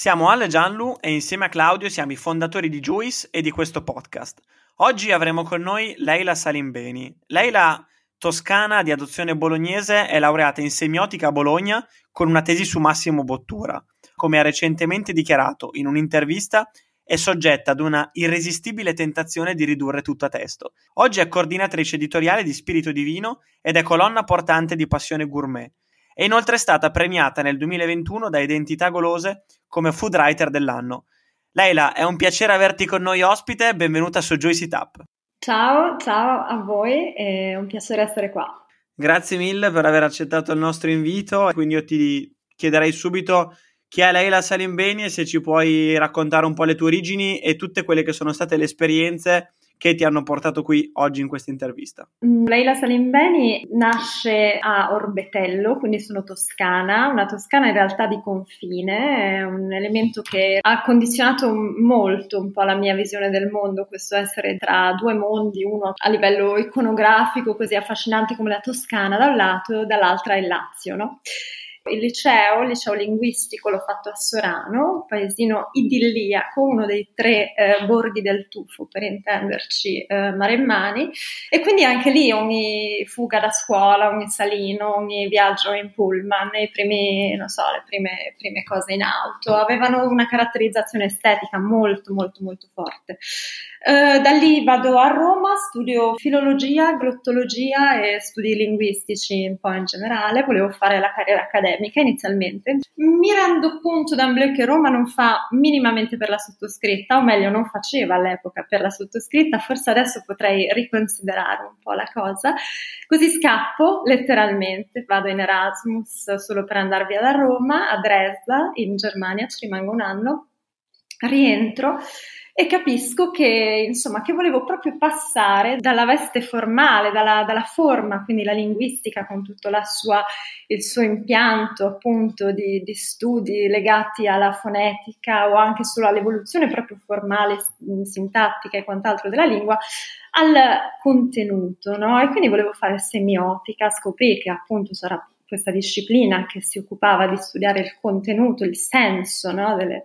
Siamo Ale Gianlu e insieme a Claudio siamo i fondatori di Juice e di questo podcast. Oggi avremo con noi Leila Salimbeni. Leila, toscana di adozione bolognese, è laureata in semiotica a Bologna con una tesi su Massimo Bottura. Come ha recentemente dichiarato in un'intervista, è soggetta ad una irresistibile tentazione di ridurre tutto a testo. Oggi è coordinatrice editoriale di Spirito Divino ed è colonna portante di Passione Gourmet. È inoltre stata premiata nel 2021 da Identità Golose come food writer dell'anno. Leila, è un piacere averti con noi ospite, benvenuta su Joyce Tap. Ciao, ciao a voi, è un piacere essere qua. Grazie mille per aver accettato il nostro invito, quindi io ti chiederei subito chi è Leila Salimbeni e se ci puoi raccontare un po' le tue origini e tutte quelle che sono state le esperienze che ti hanno portato qui oggi in questa intervista? Mm, Leila Salimbeni nasce a Orbetello, quindi sono toscana, una toscana in realtà di confine, è un elemento che ha condizionato molto un po' la mia visione del mondo, questo essere tra due mondi, uno a livello iconografico così affascinante come la Toscana da un lato, dall'altra il Lazio, no? Il liceo, il liceo linguistico, l'ho fatto a Sorano, un paesino idilliaco, uno dei tre eh, borghi del Tufo, per intenderci, eh, maremmani, e quindi anche lì ogni fuga da scuola, ogni salino, ogni viaggio in pullman, primi, so, le prime, prime cose in auto, avevano una caratterizzazione estetica molto, molto, molto forte. Uh, da lì vado a Roma, studio filologia, glottologia e studi linguistici un po' in generale, volevo fare la carriera accademica inizialmente. Mi rendo conto d'amblè che Roma non fa minimamente per la sottoscritta, o meglio non faceva all'epoca per la sottoscritta, forse adesso potrei riconsiderare un po' la cosa. Così scappo letteralmente, vado in Erasmus solo per andare via da Roma, a Dresda in Germania, ci rimango un anno, rientro e capisco che, insomma, che volevo proprio passare dalla veste formale, dalla, dalla forma, quindi la linguistica con tutto sua, il suo impianto appunto di, di, studi legati alla fonetica o anche solo all'evoluzione proprio formale, sintattica e quant'altro della lingua, al contenuto, no? E quindi volevo fare semiotica, scoprì che appunto sarà questa disciplina che si occupava di studiare il contenuto, il senso no, delle,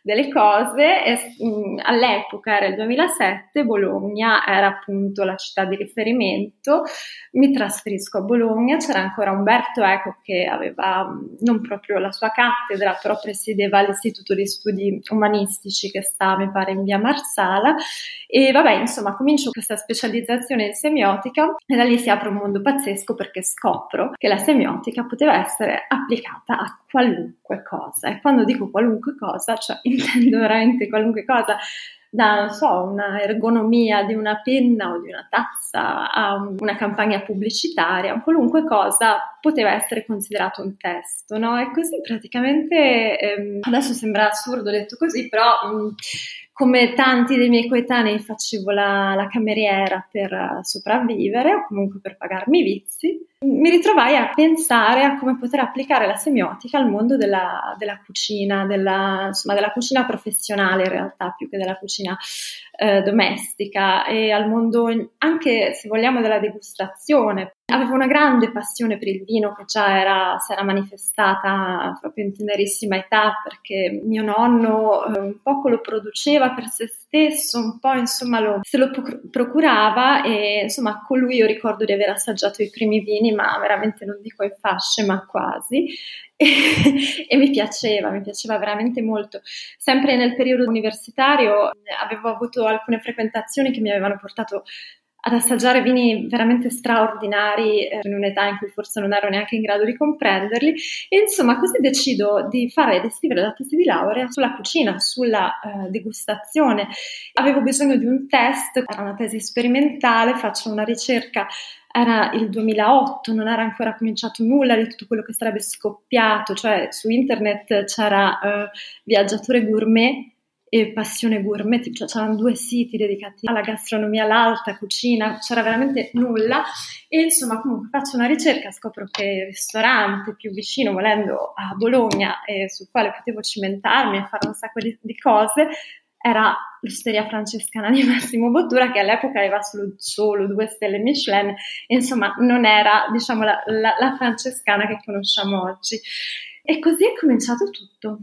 delle, cose. E, mh, all'epoca era il 2007, Bologna era appunto la città di riferimento. Mi trasferisco a Bologna, c'era ancora Umberto Eco che aveva non proprio la sua cattedra, però presiedeva l'Istituto di Studi Umanistici che sta, mi pare, in via Marsala. E vabbè, insomma, comincio questa specializzazione in semiotica e da lì si apre un mondo pazzesco perché scopro che la semiotica semiotica poteva essere applicata a qualunque cosa. E quando dico qualunque cosa, cioè intendo veramente qualunque cosa, da, non so, una ergonomia di una penna o di una tazza a una campagna pubblicitaria, qualunque cosa poteva essere considerato un testo, no? E così praticamente, ehm, adesso sembra assurdo detto così, però mh, come tanti dei miei coetanei facevo la, la cameriera per sopravvivere o comunque per pagarmi i vizi, mi ritrovai a pensare a come poter applicare la semiotica al mondo della, della cucina, della, insomma della cucina professionale in realtà più che della cucina eh, domestica e al mondo anche se vogliamo della degustazione. Avevo una grande passione per il vino che già era, si era manifestata proprio in tenerissima età perché mio nonno eh, un poco lo produceva per se stesso, un po' insomma lo, se lo procurava e insomma con lui io ricordo di aver assaggiato i primi vini ma veramente non dico in fasce ma quasi e, e mi piaceva, mi piaceva veramente molto. Sempre nel periodo universitario avevo avuto alcune frequentazioni che mi avevano portato ad assaggiare vini veramente straordinari eh, in un'età in cui forse non ero neanche in grado di comprenderli e insomma così decido di fare di scrivere la tesi di laurea sulla cucina, sulla eh, degustazione. Avevo bisogno di un test, era una tesi sperimentale, faccio una ricerca era il 2008, non era ancora cominciato nulla di tutto quello che sarebbe scoppiato, cioè su internet c'era uh, Viaggiatore Gourmet e Passione Gourmet, cioè c'erano due siti dedicati alla gastronomia, all'alta cucina, c'era veramente nulla e insomma comunque faccio una ricerca, scopro che il ristorante più vicino volendo a Bologna e sul quale potevo cimentarmi e fare un sacco di, di cose era l'osteria francescana di Massimo Bottura che all'epoca aveva solo, solo due stelle Michelin e insomma non era diciamo la, la, la francescana che conosciamo oggi. E così è cominciato tutto.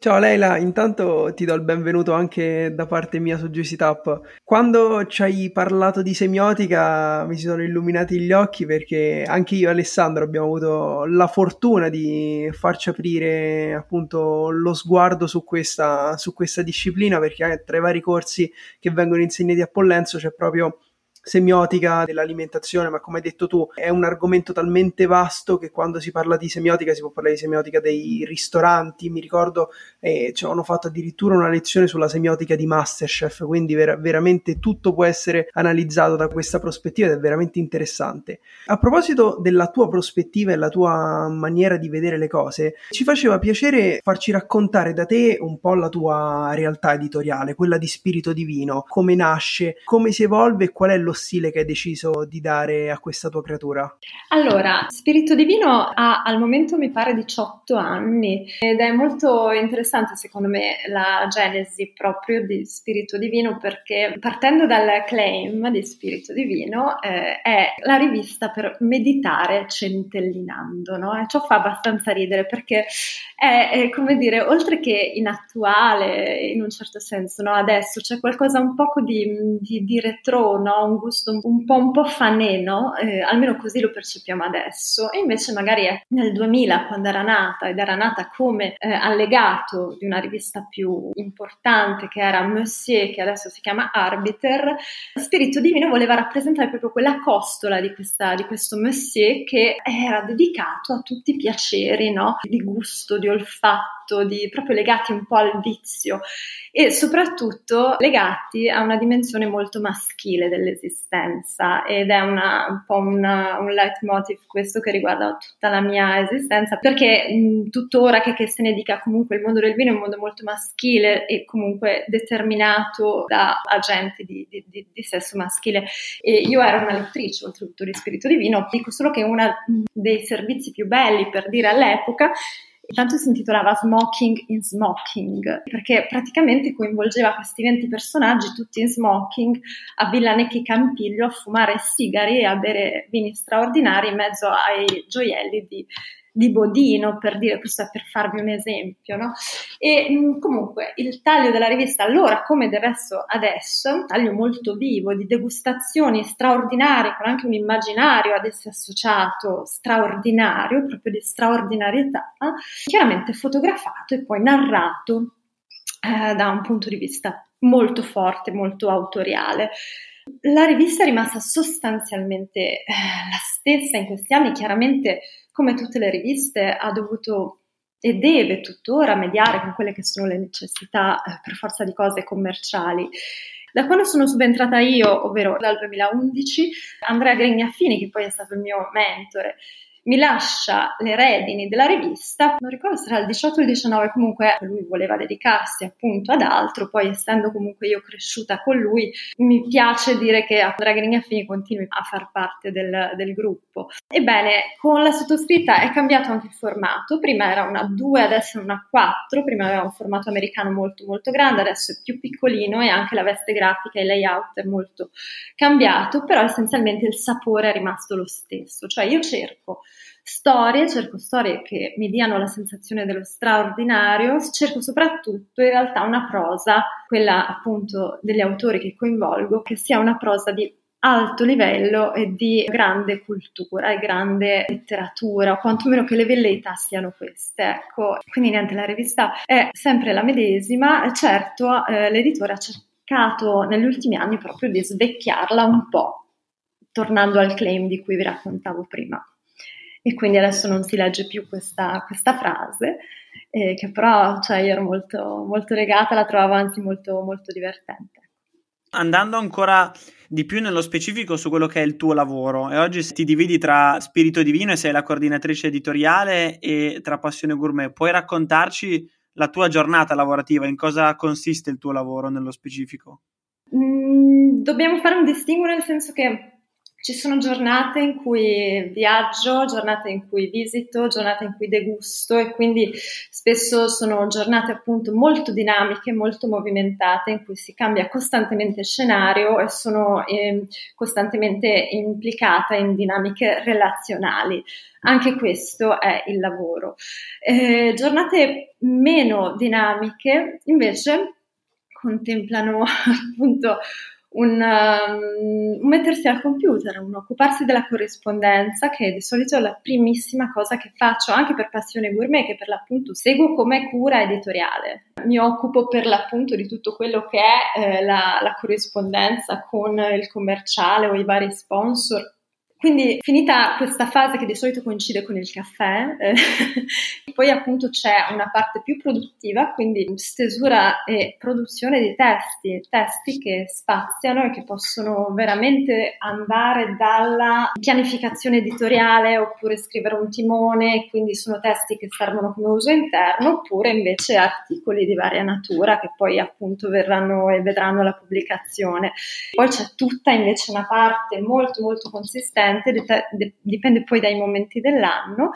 Ciao Leila, intanto ti do il benvenuto anche da parte mia su Juicy Tap. Quando ci hai parlato di semiotica mi si sono illuminati gli occhi perché anche io e Alessandro abbiamo avuto la fortuna di farci aprire appunto lo sguardo su questa, su questa disciplina perché tra i vari corsi che vengono insegnati a Pollenzo c'è proprio semiotica dell'alimentazione, ma come hai detto tu, è un argomento talmente vasto che quando si parla di semiotica si può parlare di semiotica dei ristoranti. Mi ricordo eh, ci hanno fatto addirittura una lezione sulla semiotica di Masterchef, quindi ver- veramente tutto può essere analizzato da questa prospettiva ed è veramente interessante. A proposito della tua prospettiva e la tua maniera di vedere le cose, ci faceva piacere farci raccontare da te un po' la tua realtà editoriale, quella di Spirito Divino, come nasce, come si evolve e qual è lo stile che hai deciso di dare a questa tua creatura? Allora, Spirito Divino ha al momento mi pare 18 anni ed è molto interessante secondo me la genesi proprio di Spirito Divino perché partendo dal claim di Spirito Divino eh, è la rivista per meditare centellinando, no? E ciò fa abbastanza ridere perché è, è, come dire, oltre che inattuale in un certo senso, no? Adesso c'è qualcosa un po' di, di, di retro, no? Un gusto un po', un po faneno, eh, almeno così lo percepiamo adesso, e invece magari è nel 2000 quando era nata ed era nata come eh, allegato di una rivista più importante che era Monsieur, che adesso si chiama Arbiter, Spirito Divino voleva rappresentare proprio quella costola di, questa, di questo Monsieur che era dedicato a tutti i piaceri no? di gusto, di olfatto, di, proprio legati un po' al vizio e soprattutto legati a una dimensione molto maschile dell'esistenza ed è una, un po' una, un leitmotiv questo che riguarda tutta la mia esistenza perché mh, tuttora che, che, se ne dica comunque il mondo del vino è un mondo molto maschile e comunque determinato da agenti di, di, di, di sesso maschile. E io ero una lettrice oltretutto di spirito divino dico solo che uno dei servizi più belli per dire all'epoca Intanto si intitolava Smoking in Smoking, perché praticamente coinvolgeva questi 20 personaggi tutti in smoking a Villa Necchi Campiglio a fumare sigari e a bere vini straordinari in mezzo ai gioielli di di Bodino, per dire, questo è per farvi un esempio, no? E mh, comunque il taglio della rivista allora, come del resto adesso, un taglio molto vivo di degustazioni straordinarie, con anche un immaginario ad esse associato straordinario, proprio di straordinarietà, chiaramente fotografato e poi narrato eh, da un punto di vista molto forte, molto autoriale. La rivista è rimasta sostanzialmente eh, la stessa in questi anni, chiaramente come tutte le riviste, ha dovuto e deve tuttora mediare con quelle che sono le necessità eh, per forza di cose commerciali. Da quando sono subentrata io, ovvero dal 2011, Andrea Grignaffini, che poi è stato il mio mentore, mi lascia le redini della rivista, non ricordo se era il 18 o il 19, comunque lui voleva dedicarsi appunto ad altro, poi essendo comunque io cresciuta con lui, mi piace dire che Andrea Grignafini continui a far parte del, del gruppo. Ebbene, con la sottoscritta è cambiato anche il formato, prima era una 2, adesso è una 4, prima aveva un formato americano molto molto grande, adesso è più piccolino e anche la veste grafica e il layout è molto cambiato, però essenzialmente il sapore è rimasto lo stesso, cioè io cerco storie, cerco storie che mi diano la sensazione dello straordinario, cerco soprattutto in realtà una prosa, quella appunto degli autori che coinvolgo, che sia una prosa di alto livello e di grande cultura e grande letteratura, o quantomeno che le velleità siano queste. Ecco, quindi niente, la rivista è sempre la medesima, certo eh, l'editore ha cercato negli ultimi anni proprio di svecchiarla un po', tornando al claim di cui vi raccontavo prima. E quindi adesso non si legge più questa, questa frase, eh, che però cioè, io ero molto, molto legata, la trovavo anzi molto, molto divertente. Andando ancora di più nello specifico su quello che è il tuo lavoro e oggi ti dividi tra Spirito Divino e sei la coordinatrice editoriale e tra Passione Gourmet, puoi raccontarci la tua giornata lavorativa, in cosa consiste il tuo lavoro nello specifico? Mm, dobbiamo fare un distinguo nel senso che ci sono giornate in cui viaggio, giornate in cui visito, giornate in cui degusto e quindi spesso sono giornate appunto molto dinamiche, molto movimentate in cui si cambia costantemente scenario e sono eh, costantemente implicata in dinamiche relazionali. Anche questo è il lavoro. Eh, giornate meno dinamiche invece contemplano appunto un, um, un, mettersi al computer, un occuparsi della corrispondenza, che di solito è la primissima cosa che faccio anche per passione gourmet, che per l'appunto seguo come cura editoriale. Mi occupo per l'appunto di tutto quello che è eh, la, la corrispondenza con il commerciale o i vari sponsor quindi finita questa fase che di solito coincide con il caffè, eh, poi appunto c'è una parte più produttiva, quindi stesura e produzione di testi, testi che spaziano e che possono veramente andare dalla pianificazione editoriale oppure scrivere un timone, quindi sono testi che servono come uso interno, oppure invece articoli di varia natura che poi appunto verranno e vedranno la pubblicazione. Poi c'è tutta invece una parte molto molto consistente differente, dipende poi dai momenti dell'anno,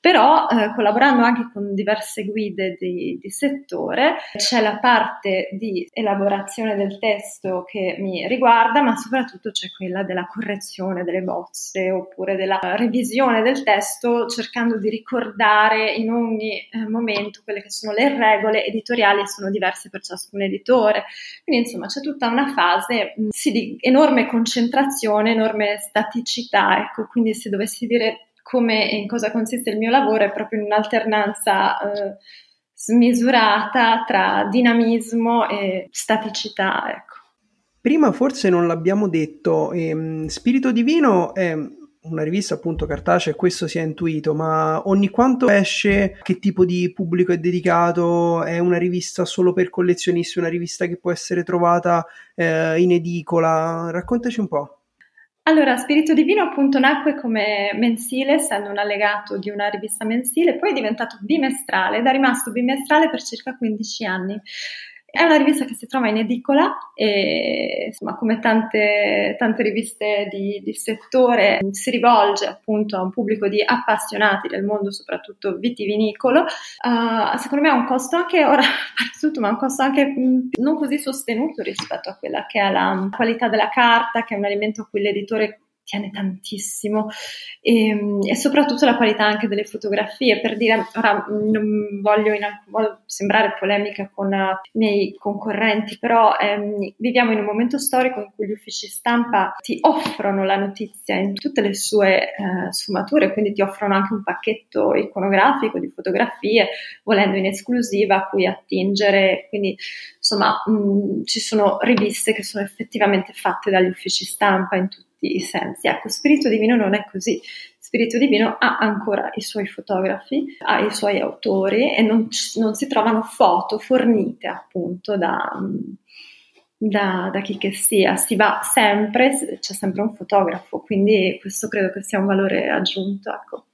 però eh, collaborando anche con diverse guide di, di, settore c'è la parte di elaborazione del testo che mi riguarda, ma soprattutto c'è quella della correzione delle bozze oppure della revisione del testo, cercando di ricordare in ogni eh, momento quelle che sono le regole editoriali e sono diverse per ciascun editore. Quindi insomma c'è tutta una fase mh, sì, di enorme concentrazione, enorme staticità ecco, quindi se dovessi dire come e in cosa consiste il mio lavoro è proprio in un'alternanza eh, smisurata tra dinamismo e staticità, ecco. Prima forse non l'abbiamo detto, ehm, Spirito Divino è una rivista appunto cartacea questo si è intuito, ma ogni quanto esce, che tipo di pubblico è dedicato? È una rivista solo per collezionisti, una rivista che può essere trovata eh, in edicola? Raccontaci un po'. Allora, Spirito Divino appunto nacque come mensile, essendo un allegato di una rivista mensile, poi è diventato bimestrale ed è rimasto bimestrale per circa 15 anni. È una rivista che si trova in edicola e insomma come tante, tante riviste di, di, settore si rivolge appunto a un pubblico di appassionati del mondo soprattutto vitivinicolo. Uh, secondo me ha un costo anche, ora tutto, ma un costo anche mh, non così sostenuto rispetto a quella che è la qualità della carta, che è un alimento a cui l'editore tiene tantissimo. E, ehm, e, soprattutto la qualità anche delle fotografie. Per dire ora non voglio in alcun modo sembrare polemica con uh, i miei concorrenti però ehm, viviamo in un momento storico in cui gli uffici stampa ti offrono la notizia in tutte le sue uh, sfumature quindi ti offrono anche un pacchetto iconografico di fotografie volendo in esclusiva a cui attingere. Quindi insomma mh, ci sono riviste che sono effettivamente fatte dagli uffici stampa in tutti i sensi. Ecco, Spirito Divino non è così. Spirito Divino ha ancora i suoi fotografi, ha i suoi autori e non, non si trovano foto fornite appunto da, da, da, chi che sia. Si va sempre, c'è sempre un fotografo, quindi questo credo che sia un valore aggiunto. Ecco.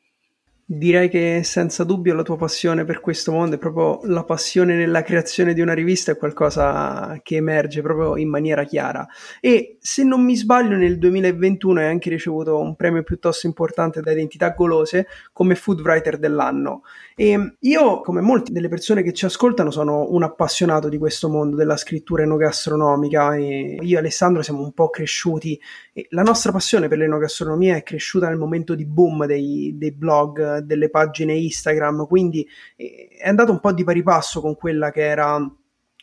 Direi che senza dubbio la tua passione per questo mondo è proprio la passione nella creazione di una rivista, è qualcosa che emerge proprio in maniera chiara. E se non mi sbaglio, nel 2021 hai anche ricevuto un premio piuttosto importante da Identità Golose come Food Writer dell'anno. E io, come molte delle persone che ci ascoltano, sono un appassionato di questo mondo della scrittura enogastronomica e io e Alessandro siamo un po' cresciuti e la nostra passione per l'enogastronomia è cresciuta nel momento di boom dei, dei blog delle pagine Instagram, quindi eh, è andato un po' di pari passo con quella che era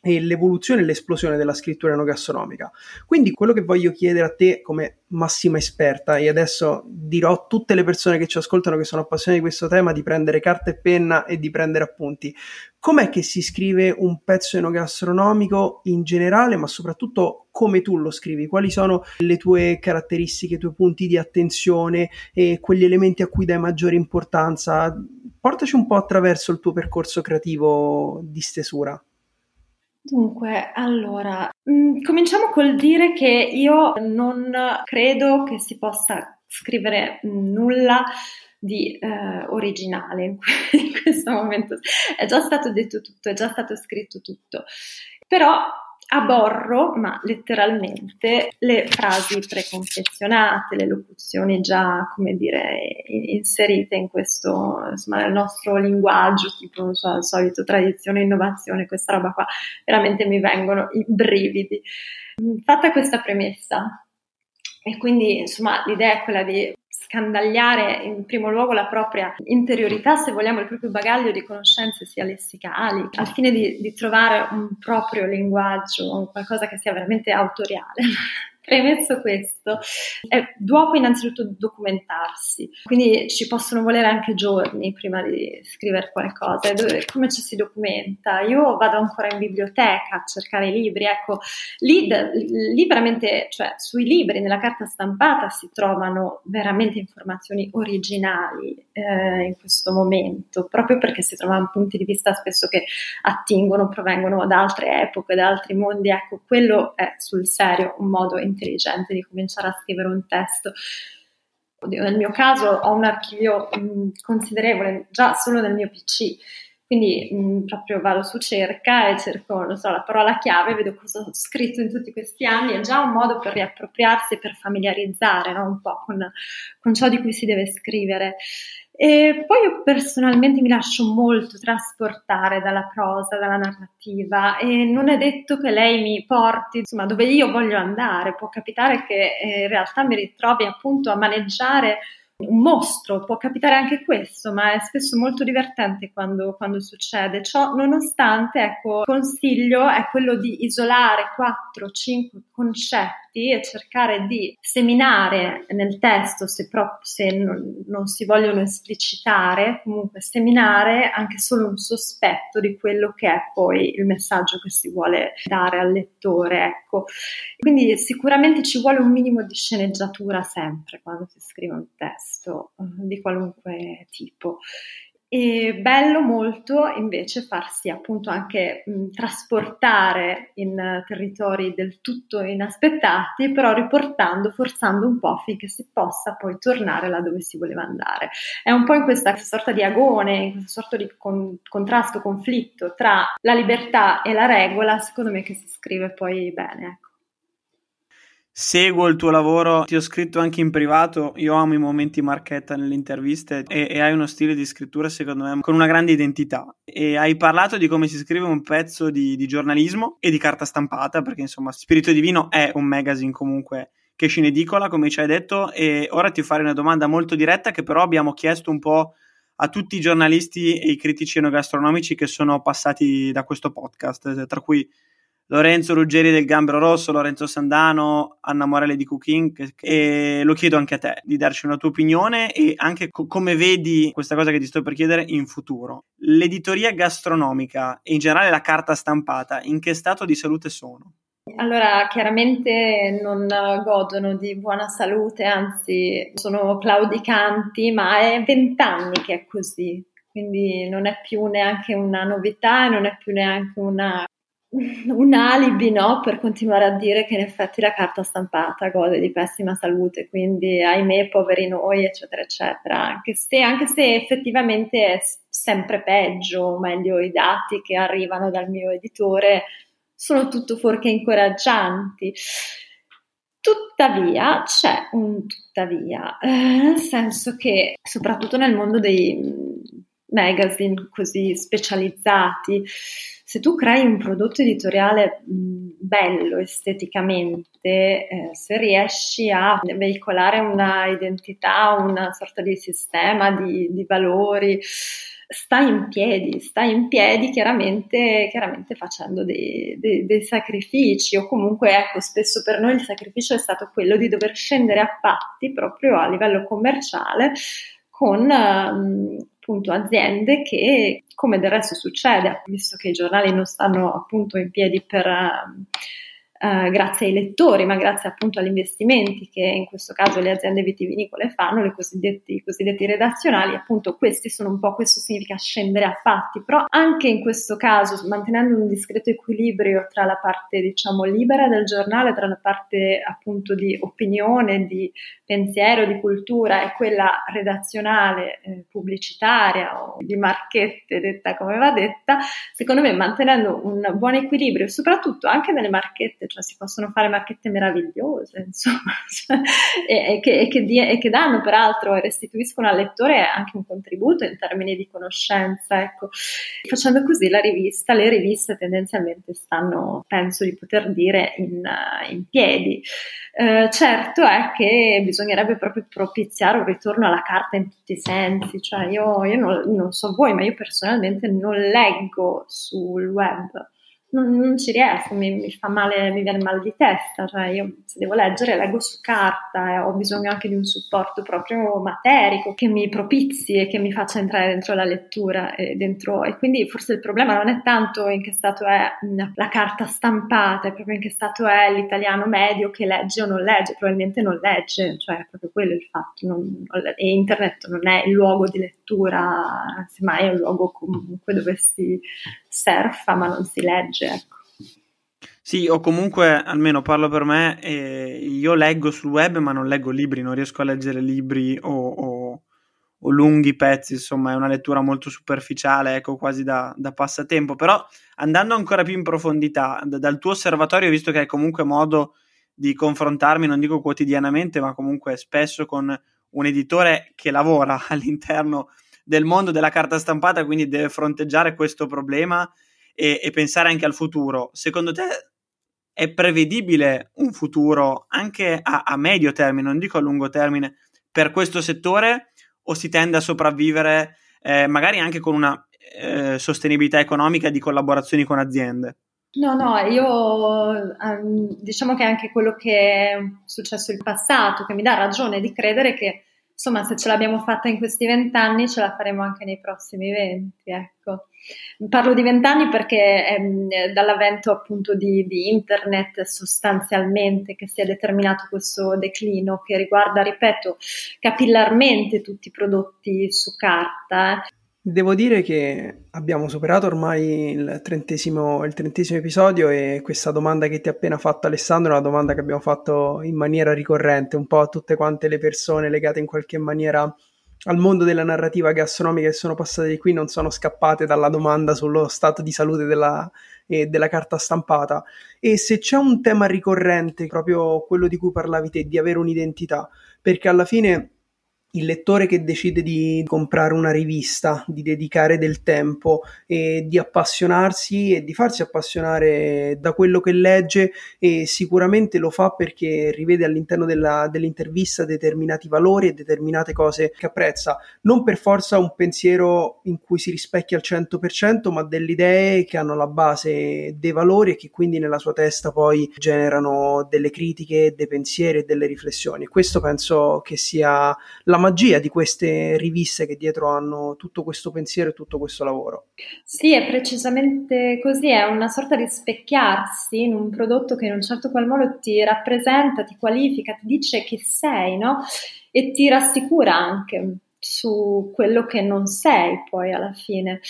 e l'evoluzione e l'esplosione della scrittura enogastronomica. Quindi quello che voglio chiedere a te come massima esperta, e adesso dirò a tutte le persone che ci ascoltano che sono appassionate di questo tema di prendere carta e penna e di prendere appunti, com'è che si scrive un pezzo enogastronomico in generale, ma soprattutto come tu lo scrivi? Quali sono le tue caratteristiche, i tuoi punti di attenzione e quegli elementi a cui dai maggiore importanza? Portaci un po' attraverso il tuo percorso creativo di stesura. Dunque, allora, mh, mm, cominciamo col dire che io non credo che si possa scrivere nulla di eh, originale in questo momento. È già stato detto tutto, è già stato scritto tutto. Però aborro, ma letteralmente, le frasi preconfezionate, le locuzioni già, come dire, inserite in questo, insomma, nel nostro linguaggio, tipo, non so, al solito tradizione, innovazione, questa roba qua, veramente mi vengono i brividi. Fatta questa premessa, e quindi, insomma, l'idea è quella di scandagliare in primo luogo la propria interiorità, se vogliamo, il proprio bagaglio di conoscenze sia lessicali, al fine di, di trovare un proprio linguaggio, qualcosa che sia veramente autoriale. Premesso questo, è dopo innanzitutto documentarsi, quindi ci possono volere anche giorni prima di scrivere qualcosa. Come ci si documenta? Io vado ancora in biblioteca a cercare libri, ecco, lì, lì veramente, cioè sui libri, nella carta stampata si trovano veramente informazioni originali eh, in questo momento, proprio perché si trovano punti di vista spesso che attingono, provengono da altre epoche, da altri mondi, ecco, quello è sul serio un modo in intelligente di cominciare a scrivere un testo. Nel mio caso ho un archivio mh, considerevole già solo nel mio PC, quindi mh, proprio vado su cerca e cerco, so, la parola chiave, vedo cosa ho scritto in tutti questi anni, è già un modo per riappropriarsi e per familiarizzare no? un po' con, con ciò di cui si deve scrivere. E poi io personalmente mi lascio molto trasportare dalla prosa, dalla narrativa e non è detto che lei mi porti insomma dove io voglio andare, può capitare che eh, in realtà mi ritrovi appunto a maneggiare un mostro, può capitare anche questo, ma è spesso molto divertente quando, quando succede. Ciò nonostante, ecco, il consiglio è quello di isolare 4-5 concetti e cercare di seminare nel testo, se, pro- se non, non, si vogliono esplicitare, comunque seminare anche solo un sospetto di quello che è poi il messaggio che si vuole dare al lettore. Ecco. Quindi sicuramente ci vuole un minimo di sceneggiatura sempre quando si scrive un testo eh, di qualunque tipo. E bello molto invece farsi appunto anche mh, trasportare in territori del tutto inaspettati, però riportando, forzando un po' affinché si possa poi tornare là dove si voleva andare. È un po' in questa sorta di agone, in questa sorta di con- contrasto, conflitto tra la libertà e la regola, secondo me che si scrive poi bene. Seguo il tuo lavoro, ti ho scritto anche in privato, io amo i momenti marchetta nelle interviste e, e, hai uno stile di scrittura secondo me con una grande identità. E hai parlato di come si scrive un pezzo di, di giornalismo e di carta stampata perché insomma Spirito Divino è un magazine comunque che esce in edicola come ci hai detto e ora ti farei una domanda molto diretta che però abbiamo chiesto un po' a tutti i giornalisti e i critici enogastronomici che sono passati da questo podcast, tra cui Lorenzo Ruggeri del Gambero Rosso, Lorenzo Sandano, Anna Morelli di Cooking e lo chiedo anche a te di darci una tua opinione e anche co- come vedi questa cosa che ti sto per chiedere in futuro. L'editoria gastronomica e in generale la carta stampata in che stato di salute sono? Allora, chiaramente non godono di buona salute, anzi sono claudicanti, ma è vent'anni che è così, quindi non è più neanche una novità, non è più neanche una un alibi no, per continuare a dire che in effetti la carta stampata gode di pessima salute, quindi ahimè, poveri noi, eccetera, eccetera. Anche se, anche se effettivamente è sempre peggio, o meglio, i dati che arrivano dal mio editore sono tutto fuorché incoraggianti. Tuttavia, c'è un tuttavia, eh, nel senso che soprattutto nel mondo dei magazine così specializzati, se tu crei un prodotto editoriale bello esteticamente, eh, se riesci a veicolare una identità, una sorta di sistema di, di valori, sta in piedi, sta in piedi chiaramente, chiaramente facendo dei, dei, dei, sacrifici. O comunque ecco spesso per noi il sacrificio è stato quello di dover scendere a patti proprio a livello commerciale con um, appunto aziende che come del resto succede visto che i giornali non stanno appunto in piedi per... Eh, grazie ai lettori, ma grazie appunto agli investimenti che in questo caso le aziende vitivinicole fanno, i cosiddetti, cosiddetti redazionali, appunto questi sono un po' questo significa scendere a fatti, però anche in questo caso mantenendo un discreto equilibrio tra la parte diciamo libera del giornale, tra la parte appunto di opinione, di pensiero, di cultura e quella redazionale, eh, pubblicitaria o di marchette, detta come va detta, secondo me mantenendo un buon equilibrio, soprattutto anche nelle marchette cioè si possono fare marchette meravigliose, insomma, cioè, e, e, che, e, che di, e, che, danno peraltro e restituiscono al lettore anche un contributo in termini di conoscenza. Ecco. Facendo così la rivista, le riviste tendenzialmente stanno, penso di poter dire, in, in piedi. Eh, certo è che bisognerebbe proprio propiziare un ritorno alla carta in tutti i sensi, cioè io, io non, non so voi, ma io personalmente non leggo sul web non, non ci riesco, mi, mi, fa male, mi viene mal di testa, cioè io se devo leggere leggo su carta e ho bisogno anche di un supporto proprio materico che mi propizi e che mi faccia entrare dentro la lettura e, dentro, e quindi forse il problema non è tanto in che stato è la carta stampata, è proprio in che stato è l'italiano medio che legge o non legge, probabilmente non legge, cioè è proprio quello il fatto, non, e internet non è il luogo di lettura, semmai è un luogo comunque dove si surfa ma non si legge, ecco. Sì, o comunque, almeno parlo per me, eh, io leggo sul web ma non leggo libri, non riesco a leggere libri o, o, o lunghi pezzi, insomma è una lettura molto superficiale, ecco, quasi da, da passatempo, però andando ancora più in profondità, d- dal tuo osservatorio, visto che hai comunque modo di confrontarmi, non dico quotidianamente, ma comunque spesso con un editore che lavora all'interno del mondo della carta stampata, quindi deve fronteggiare questo problema e, e pensare anche al futuro. Secondo te è prevedibile un futuro anche a, a, medio termine, non dico a lungo termine, per questo settore o si tende a sopravvivere eh, magari anche con una eh, sostenibilità economica di collaborazioni con aziende? No, no, io um, diciamo che anche quello che è successo in passato, che mi dà ragione di credere che insomma, se ce l'abbiamo fatta in questi vent'anni, ce la faremo anche nei prossimi venti, ecco. Parlo di vent'anni perché è ehm, dall'avvento appunto di, di, internet sostanzialmente che si è determinato questo declino che riguarda, ripeto, capillarmente tutti i prodotti su carta. Devo dire che abbiamo superato ormai il trentesimo, il trentesimo, episodio e questa domanda che ti ha appena fatto Alessandro è una domanda che abbiamo fatto in maniera ricorrente, un po' a tutte quante le persone legate in qualche maniera al mondo della narrativa gastronomica che sono passate di qui non sono scappate dalla domanda sullo stato di salute della, eh, della carta stampata. E se c'è un tema ricorrente, proprio quello di cui parlavi te, di avere un'identità, perché alla fine il lettore che decide di comprare una rivista, di dedicare del tempo e di appassionarsi e di farsi appassionare da quello che legge e sicuramente lo fa perché rivede all'interno della, dell'intervista determinati valori e determinate cose che apprezza. Non per forza un pensiero in cui si rispecchia al 100%, ma delle idee che hanno la base dei valori e che quindi nella sua testa poi generano delle critiche, dei pensieri e delle riflessioni. Questo penso che sia la magia di queste riviste che dietro hanno tutto questo pensiero e tutto questo lavoro. Sì, è precisamente così, è una sorta di specchiarsi in un prodotto che in un certo qual modo ti rappresenta, ti qualifica, ti dice chi sei, no? E ti rassicura anche su quello che non sei poi alla fine.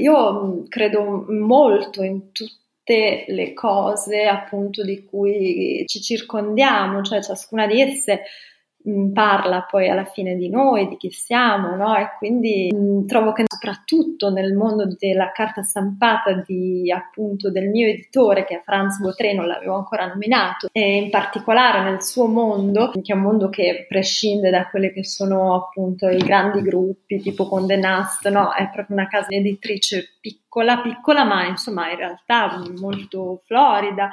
Io credo molto in tutte le cose appunto di cui ci circondiamo, cioè ciascuna di esse Mm, parla poi alla fine di noi, di chi siamo, no? E quindi mh, mm, trovo che soprattutto nel mondo della carta stampata di appunto del mio editore, che è Franz Botré, non l'avevo ancora nominato, e in particolare nel suo mondo, che è un mondo che prescinde da quelli che sono appunto i grandi gruppi tipo Condé Nast, no? È proprio una casa editrice piccola, piccola, ma insomma in realtà molto florida.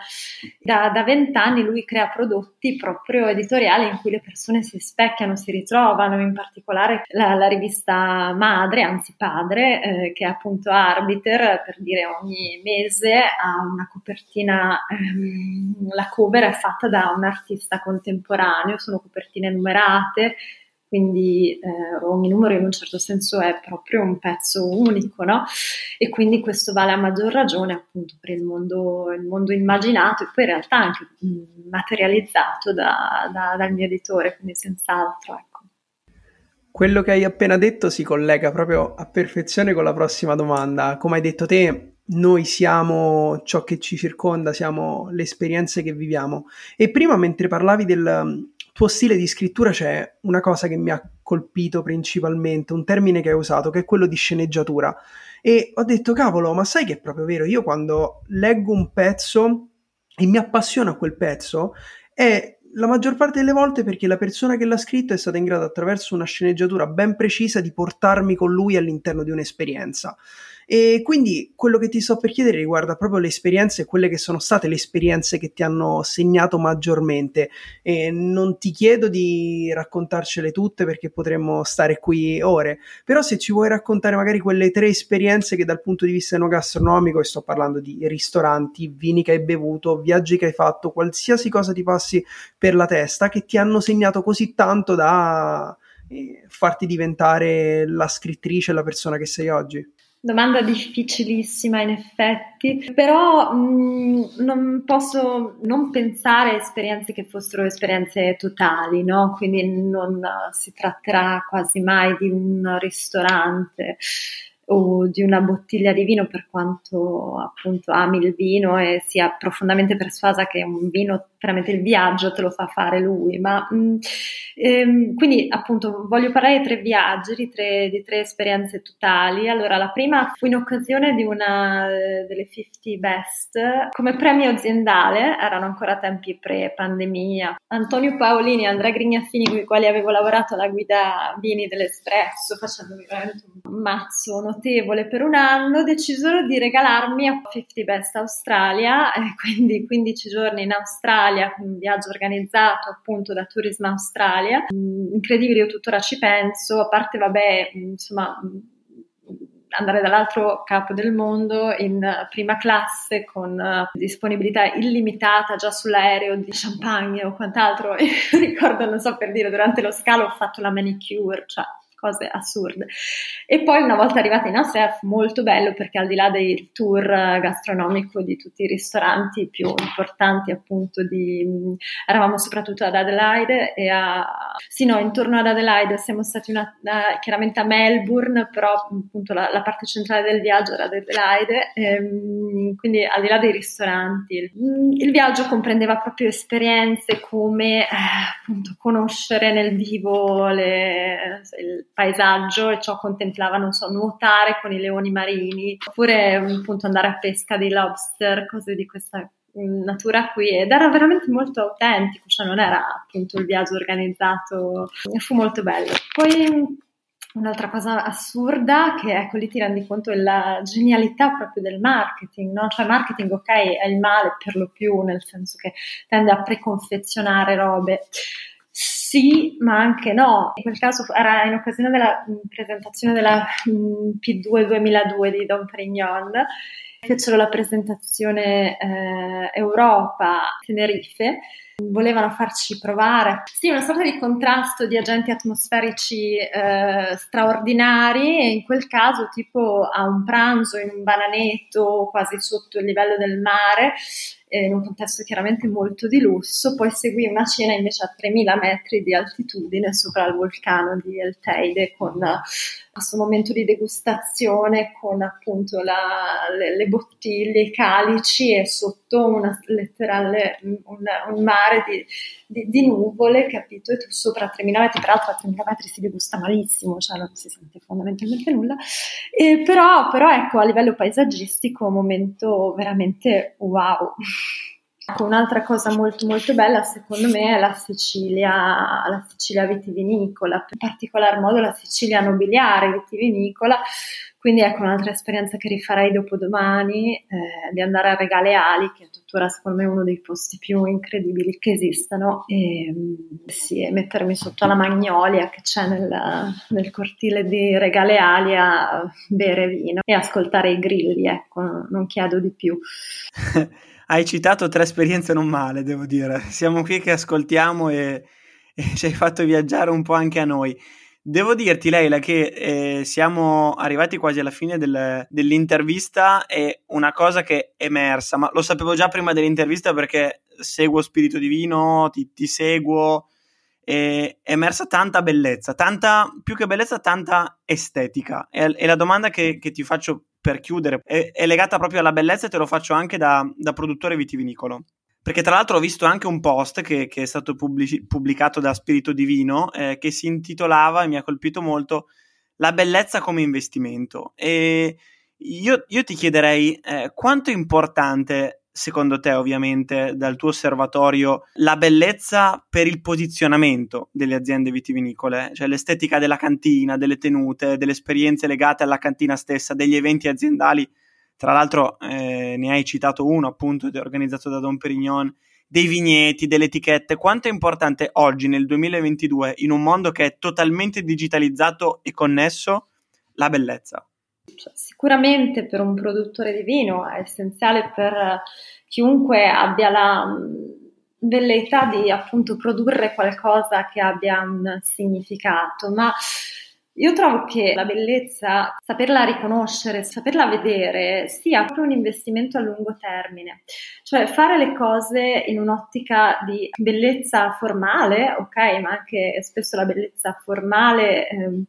Da vent'anni lui crea prodotti proprio editoriali in cui le persone si specchiano, si ritrovano, in particolare la, la rivista madre, anzi padre, eh, che è appunto Arbiter, per dire ogni mese ha una copertina, ehm, la cover è fatta da un artista contemporaneo, sono copertine numerate, quindi eh, ogni numero in un certo senso è proprio un pezzo unico, no? E quindi questo vale a maggior ragione appunto per il mondo, il mondo immaginato e poi in realtà anche mh, materializzato da, da, dal mio editore, quindi senz'altro, ecco. Quello che hai appena detto si collega proprio a perfezione con la prossima domanda. Come hai detto te, noi siamo ciò che ci circonda, siamo le esperienze che viviamo. E prima, mentre parlavi del, tuo stile di scrittura c'è una cosa che mi ha colpito principalmente, un termine che hai usato, che è quello di sceneggiatura. E ho detto, cavolo, ma sai che è proprio vero? Io quando leggo un pezzo e mi appassiona quel pezzo, è la maggior parte delle volte perché la persona che l'ha scritto è stata in grado attraverso una sceneggiatura ben precisa di portarmi con lui all'interno di un'esperienza. E quindi quello che ti sto per chiedere riguarda proprio le esperienze, quelle che sono state le esperienze che ti hanno segnato maggiormente. E non ti chiedo di raccontarcele tutte perché potremmo stare qui ore, però se ci vuoi raccontare magari quelle tre esperienze che dal punto di vista enogastronomico, e sto parlando di ristoranti, vini che hai bevuto, viaggi che hai fatto, qualsiasi cosa ti passi per la testa, che ti hanno segnato così tanto da eh, farti diventare la scrittrice, la persona che sei oggi. Domanda difficilissima in effetti, però mh, mm, non posso non pensare a esperienze che fossero esperienze totali, no? Quindi non si tratterà quasi mai di un ristorante o di una bottiglia di vino per quanto appunto ami il vino e sia profondamente persuasa che un vino veramente il viaggio te lo fa fare lui. Ma mm, ehm, quindi appunto voglio parlare di tre viaggi di tre, di tre, esperienze totali. Allora la prima fu in occasione di una eh, delle 50 best. Come premio aziendale erano ancora tempi pre pandemia Antonio Paolini e Andrea Grignaffini con i quali avevo lavorato alla guida vini dell'Espresso facendo veramente un mazzo notevole per un anno, decisero di regalarmi a 50 Best Australia, eh, quindi 15 giorni in Australia, un viaggio organizzato appunto da Tourism Australia. Mm, incredibile, io tuttora ci penso, a parte vabbè, mm, insomma mm, andare dall'altro capo del mondo in prima classe con uh, disponibilità illimitata già sull'aereo di champagne o quant'altro. ricordo, non so per dire, durante lo scalo ho fatto la manicure, cioè cose assurde. E poi una volta arrivata in ASEF, molto bello perché al di là del tour gastronomico di tutti i ristoranti più importanti appunto di... eravamo soprattutto ad Adelaide e a... sì no, intorno ad Adelaide siamo stati una, uh, chiaramente a Melbourne, però appunto la, la, parte centrale del viaggio era ad Adelaide, ehm, quindi al di là dei ristoranti. Il viaggio comprendeva proprio esperienze come eh, appunto conoscere nel vivo le, paesaggio e ciò contemplava, non so, nuotare con i leoni marini, oppure appunto andare a pesca di lobster, cose di questa mm, natura qui ed era veramente molto autentico, cioè non era appunto il viaggio organizzato, fu molto bello. Poi un'altra cosa assurda che ecco lì ti rendi conto della genialità proprio del marketing, no? Cioè marketing ok è il male per lo più, nel senso che tende a preconfezionare robe sì, ma anche no. In quel caso era in occasione della mm, presentazione della mm, P2 2002 di Don Perignon. Fecero la presentazione eh, Europa Tenerife volevano farci provare sì, una sorta di contrasto di agenti atmosferici eh, straordinari e in quel caso tipo a un pranzo in un bananetto quasi sotto il livello del mare in un contesto chiaramente molto di lusso, poi seguì una cena invece a 3000 metri di altitudine sopra il vulcano di El Teide con questo momento di degustazione con appunto la, le, le, bottiglie, i calici e sotto una letterale un, un mare di, di, di, nuvole, capito? E tu sopra a 3000 metri, peraltro a 3000 metri si degusta malissimo, cioè non si sente fondamentalmente nulla. E però, però ecco, a livello paesaggistico, un momento veramente wow. Ecco, un'altra cosa molto molto bella secondo me è la Sicilia, la Sicilia vitivinicola, in particolar modo la Sicilia nobiliare vitivinicola, quindi ecco un'altra esperienza che rifarei dopodomani, eh, di andare a Regale Ali, che è tuttora secondo me uno dei posti più incredibili che esistano, e, sì, e mettermi sotto la magnolia che c'è nel, nel cortile di Regale Ali a bere vino e ascoltare i grilli, ecco, non chiedo di più. Hai citato tre esperienze non male, devo dire. Siamo qui che ascoltiamo e, e ci hai fatto viaggiare un po' anche a noi. Devo dirti, Leila, che eh, siamo arrivati quasi alla fine del, dell'intervista e una cosa che è emersa, ma lo sapevo già prima dell'intervista perché seguo Spirito Divino, ti, ti seguo, è emersa tanta bellezza, tanta, più che bellezza, tanta estetica. E, e la domanda che, che, ti faccio per chiudere è, è, legata proprio alla bellezza e te lo faccio anche da, da produttore vitivinicolo. Perché tra l'altro ho visto anche un post che, che è stato pubblici- pubblicato da Spirito Divino eh, che si intitolava e mi ha colpito molto La bellezza come investimento. E io, io ti chiederei eh, quanto è importante, secondo te ovviamente, dal tuo osservatorio, la bellezza per il posizionamento delle aziende vitivinicole, cioè l'estetica della cantina, delle tenute, delle esperienze legate alla cantina stessa, degli eventi aziendali tra l'altro eh, ne hai citato uno appunto organizzato da Don Perignon, dei vigneti, delle etichette. Quanto è importante oggi nel 2022 in un mondo che è totalmente digitalizzato e connesso la bellezza? Cioè, sicuramente per un produttore di vino è essenziale per chiunque abbia la velleità di appunto produrre qualcosa che abbia un significato, ma io trovo che la bellezza, saperla riconoscere, saperla vedere, sia proprio un investimento a lungo termine. Cioè fare le cose in un'ottica di bellezza formale, ok, ma anche spesso la bellezza formale. Ehm,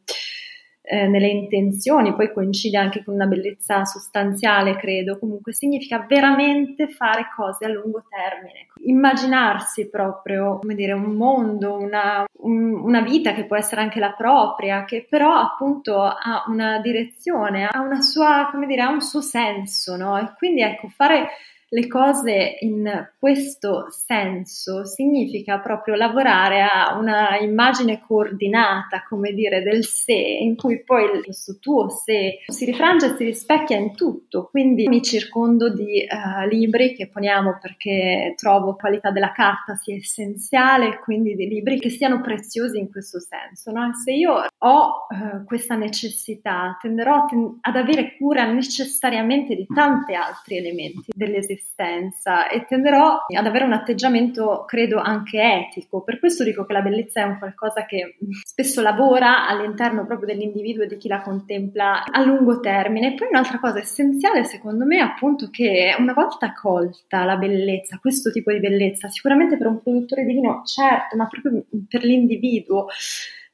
eh, nelle intenzioni, poi coincide anche con una bellezza sostanziale, credo. Comunque significa veramente fare cose a lungo termine, immaginarsi proprio, come dire, un mondo, una, un, una vita che può essere anche la propria, che però appunto ha una direzione, ha una sua, come dire, ha un suo senso, no? E quindi ecco, fare le cose in questo senso significa proprio lavorare a una immagine coordinata, come dire, del sé, in cui poi questo tuo sé si rifrange e si rispecchia in tutto. Quindi mi circondo di uh, libri che poniamo perché trovo qualità della carta sia essenziale, quindi di libri che siano preziosi in questo senso. No? Se io ho uh, questa necessità, tenderò ten- ad avere cura necessariamente di tanti altri elementi dell'esistenza esistenza e tenderò ad avere un atteggiamento, credo, anche etico. Per questo dico che la bellezza è un qualcosa che spesso lavora all'interno proprio dell'individuo e di chi la contempla a lungo termine. E poi un'altra cosa essenziale, secondo me, è appunto che una volta colta la bellezza, questo tipo di bellezza, sicuramente per un produttore di vino, certo, ma proprio per l'individuo,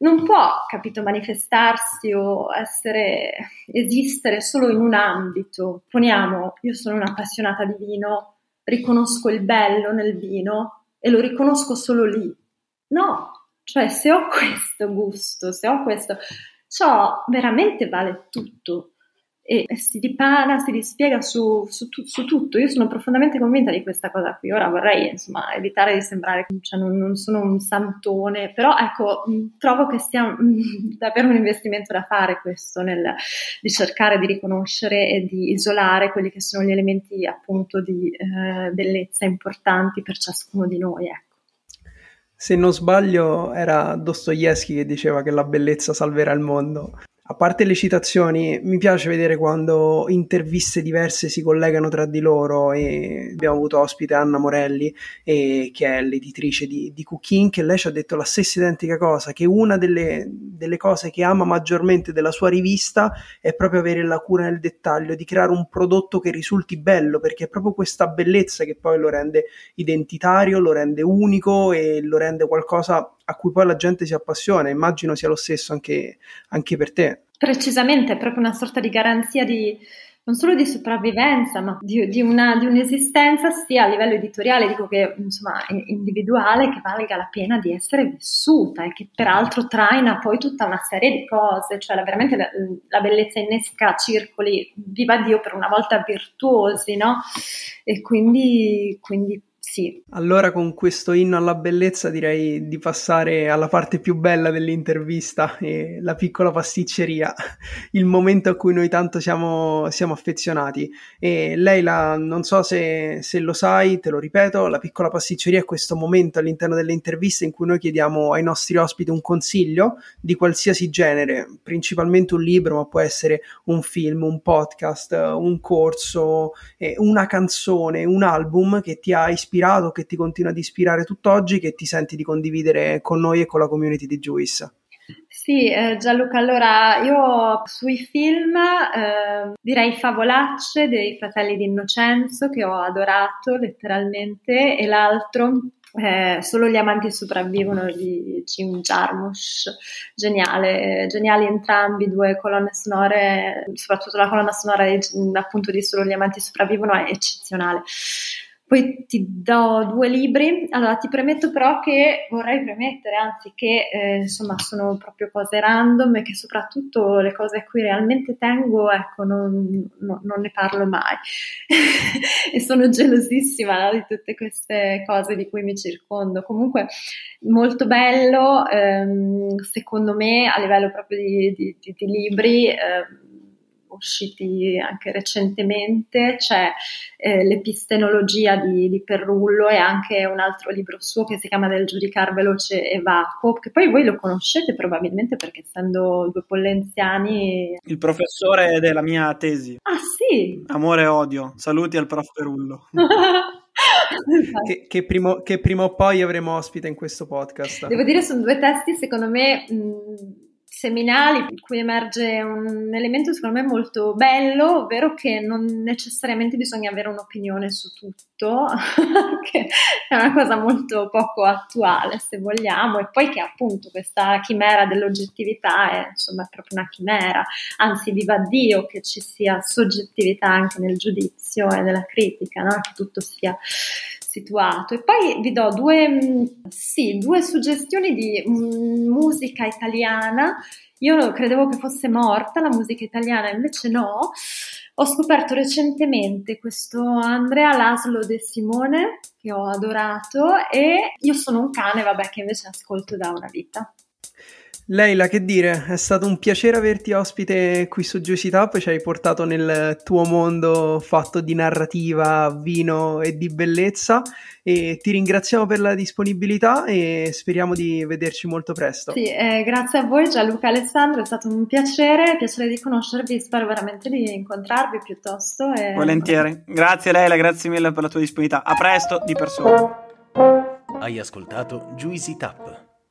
non può, capito, manifestarsi o essere, esistere solo in un ambito. Poniamo, io sono un'appassionata di vino, riconosco il bello nel vino e lo riconosco solo lì. No, cioè se ho questo gusto, se ho questo, ciò veramente vale tutto e si ripara, si rispiega su, su, su, tutto. Io sono profondamente convinta di questa cosa qui. Ora vorrei insomma evitare di sembrare che cioè, non, non, sono un santone, però ecco, trovo che sia davvero un investimento da fare questo, nel, di cercare di riconoscere e di isolare quelli che sono gli elementi appunto di eh, bellezza importanti per ciascuno di noi. Ecco. Se non sbaglio era Dostoevsky che diceva che la bellezza salverà il mondo a parte le citazioni, mi piace vedere quando interviste diverse si collegano tra di loro e abbiamo avuto ospite Anna Morelli, e, che è l'editrice di, di Cooking, che lei ci ha detto la stessa identica cosa, che una delle, delle cose che ama maggiormente della sua rivista è proprio avere la cura nel dettaglio, di creare un prodotto che risulti bello, perché è proprio questa bellezza che poi lo rende identitario, lo rende unico e lo rende qualcosa a cui poi la gente si appassiona. Immagino sia lo stesso anche, anche per te. Precisamente, è proprio una sorta di garanzia di non solo di sopravvivenza, ma di, di, una, di, un'esistenza sia a livello editoriale, dico che insomma individuale, che valga la pena di essere vissuta e che peraltro traina poi tutta una serie di cose, cioè la, veramente la, la, bellezza innesca circoli, viva Dio, per una volta virtuosi, no? E quindi, quindi Sì. Allora con questo inno alla bellezza direi di passare alla parte più bella dell'intervista, e la piccola pasticceria, il momento a cui noi tanto siamo, siamo affezionati. E Leila, non so se, se, lo sai, te lo ripeto, la piccola pasticceria è questo momento all'interno delle interviste in cui noi chiediamo ai nostri ospiti un consiglio di qualsiasi genere, principalmente un libro, ma può essere un film, un podcast, un corso, eh, una canzone, un album che ti ha ispirato ispirato, che ti continua ad ispirare tutt'oggi, che ti senti di condividere con noi e con la community di Juice? Sì, eh, Gianluca, allora io sui film eh, direi Favolacce dei fratelli di Innocenzo che ho adorato letteralmente e l'altro eh, solo gli amanti sopravvivono di Jim Jarmusch, geniale, geniali entrambi, due colonne sonore, soprattutto la colonna sonora di, appunto di Solo gli amanti sopravvivono è eccezionale. Poi ti do due libri. Allora, ti premetto però che vorrei premettere, anzi, che eh, insomma sono proprio cose random e che soprattutto le cose a cui realmente tengo, ecco, non, no, non ne parlo mai. e sono gelosissima no, di tutte queste cose di cui mi circondo. Comunque, molto bello, ehm, secondo me, a livello proprio di, di, di, di libri. Ehm, usciti anche recentemente, c'è eh, l'epistenologia di, di, Perrullo e anche un altro libro suo che si chiama Del giudicar veloce e vacuo, che poi voi lo conoscete probabilmente perché essendo due pollenziani... Il professore della mia tesi. Ah sì? Amore e odio, saluti al prof Perullo. che, che, primo, che, prima o poi avremo ospite in questo podcast. Devo dire, sono due testi secondo me mh, seminali in cui emerge un elemento secondo me molto bello, ovvero che non necessariamente bisogna avere un'opinione su tutto, che è una cosa molto poco attuale se vogliamo, e poi che appunto questa chimera dell'oggettività è insomma proprio una chimera, anzi viva Dio che ci sia soggettività anche nel giudizio e nella critica, no? che tutto sia situato. E poi vi do due, mm, sì, due suggestioni di mm, musica italiana. Io credevo che fosse morta la musica italiana, invece no. Ho scoperto recentemente questo Andrea Laslo De Simone che ho adorato e io sono un cane, vabbè, che invece ascolto da una vita. Leila, che dire, è stato un piacere averti ospite qui su Juicy Tap, ci hai portato nel tuo mondo fatto di narrativa, vino e di bellezza. E ti ringraziamo per la disponibilità e speriamo di vederci molto presto. Sì, eh, grazie a voi Gianluca Alessandro, è stato un piacere, piacere di conoscervi, spero veramente di incontrarvi piuttosto. E... Volentieri, grazie Leila, grazie mille per la tua disponibilità, a presto di persona. Hai ascoltato Juicy Tap